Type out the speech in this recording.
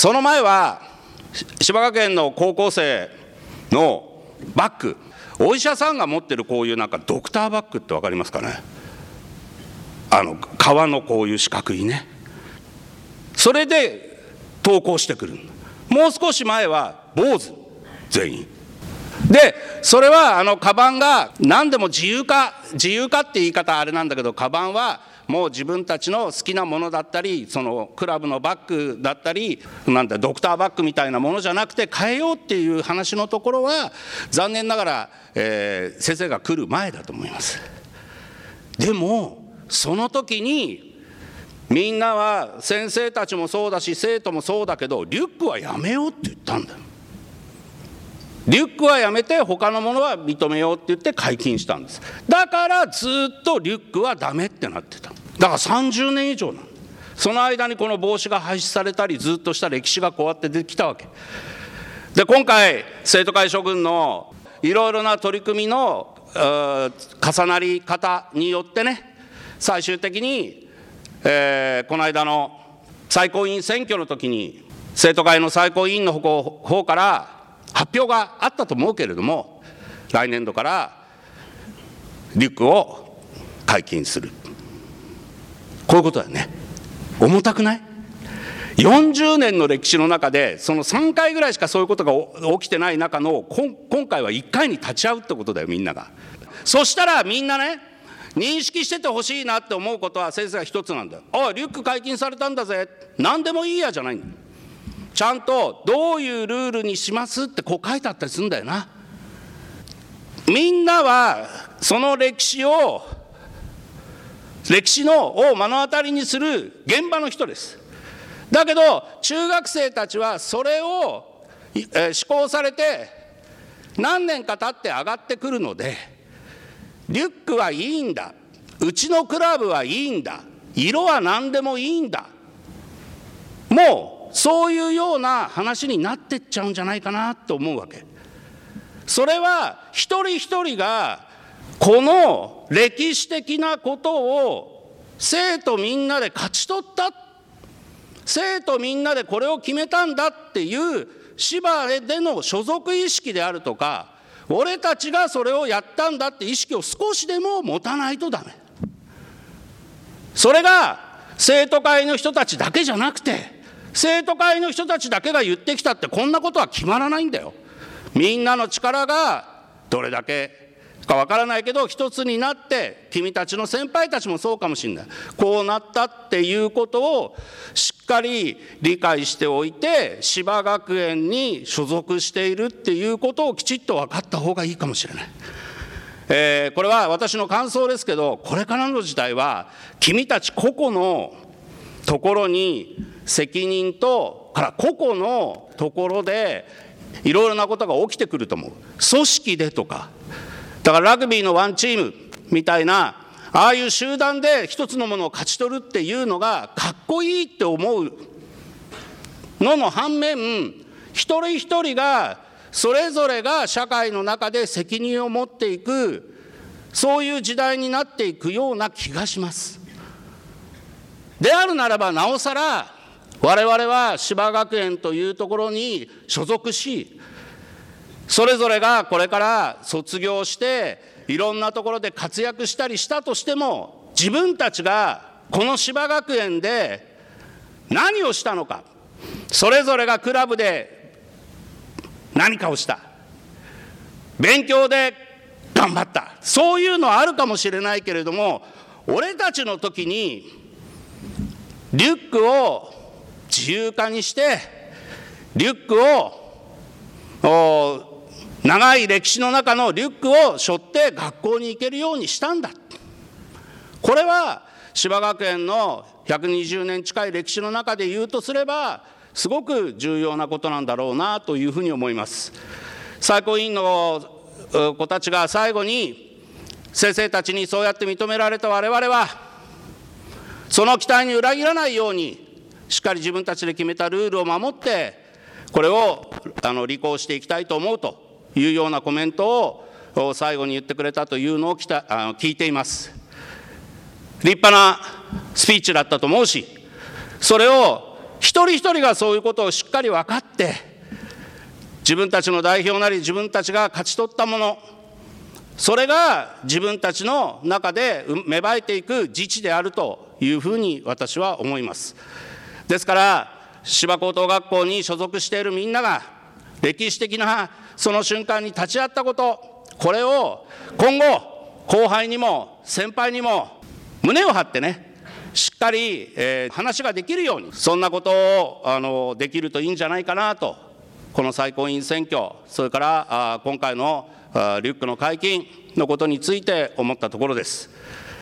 その前は芝学園の高校生のバッグ。お医者さんが持ってるこういうなんかドクターバッグって分かりますかね？あの革のこういう四角いね。それで投稿してくる。もう少し前は坊主全員。でそれはあのカバンが何でも自由化自由化って言い方あれなんだけどカバンはもう自分たちの好きなものだったりそのクラブのバッグだったりなんだドクターバッグみたいなものじゃなくて変えようっていう話のところは残念ながら、えー、先生が来る前だと思います。でもその時にみんなは先生たちもそうだし生徒もそうだけどリュックはやめようって言ったんだよ。リュックはやめて他のものは認めようって言って解禁したんです。だからずっとリュックはダメってなってた。だから30年以上なんその間にこの帽子が廃止されたりずっとした歴史がこうやって出てきたわけ。で今回生徒会諸君のいろいろな取り組みの重なり方によってね最終的に、えー、この間の最高委員選挙の時に生徒会の最高委員の方から発表があったと思うけれども来年度からリュックを解禁する。こういうことだよね。重たくない？40年の歴史の中でその3回ぐらいしかそういうことが起きてない中の今回は1回に立ち会うってことだよみんなが。そしたらみんなね認識しててほしいなって思うことは先生が一つなんだよおいリュック解禁されたんだぜ。何でもいいやじゃないんだよ。ちゃんとどういうルールにしますってこう書いてあったりするんだよな。みんなはその歴史を歴史のを目の当たりにする現場の人です。だけど中学生たちはそれを、施行されて何年か経って上がってくるのでリュックはいいんだ。うちのクラブはいいんだ。色は何でもいいんだ。もうそういうような話になってっちゃうんじゃないかなと思うわけ。それは一人一人がこの歴史的なことを生徒みんなで勝ち取った。生徒みんなでこれを決めたんだっていう芝での所属意識であるとか俺たちがそれをやったんだって意識を少しでも持たないとダメ。それが生徒会の人たちだけじゃなくて生徒会の人たちだけが言ってきたってこんなことは決まらないんだよみんなの力がどれだけかわからないけど一つになって君たちの先輩たちもそうかもしれないこうなったっていうことをしっかり理解しておいて芝学園に所属しているっていうことをきちっと分かった方がいいかもしれない。えー、これは私の感想ですけどこれからの時代は君たち個々のところに責任とから個々のところでいろいろなことが起きてくると思う組織でとかだからラグビーのワンチームみたいなああいう集団で一つのものを勝ち取るっていうのがかっこいいって思うのの反面一人一人がそれぞれが社会の中で責任を持っていくそういう時代になっていくような気がします。であるならばなおさら我々は芝学園というところに所属しそれぞれがこれから卒業していろんなところで活躍したりしたとしても自分たちがこの芝学園で何をしたのかそれぞれがクラブで何かをした勉強で頑張ったそういうのはあるかもしれないけれども俺たちの時にリュックを自由化にしてリュックを長い歴史の中のリュックを背負って学校に行けるようにしたんだ。これは芝学園の120年近い歴史の中で言うとすればすごく重要なことなんだろうなというふうに思います。最高委員の子たちが最後に先生たちにそうやって認められた我々はその期待に裏切らないようにしっかり自分たちで決めたルールを守ってこれをあの履行していきたいと思うというようなコメントを最後に言ってくれたというのをきたあの聞いています。立派なスピーチだったと思うしそれを一人一人がそういうことをしっかり分かって自分たちの代表なり自分たちが勝ち取ったものそれが自分たちの中で芽生えていく自治であるというふうに私は思います。ですから芝高等学校に所属しているみんなが歴史的なその瞬間に立ち会ったことこれを今後後輩にも先輩にも胸を張ってねしっかり、えー、話ができるようにそんなことをあのできるといいんじゃないかなとこの最高委員選挙それからあ今回のあリュックの解禁のことについて思ったところです。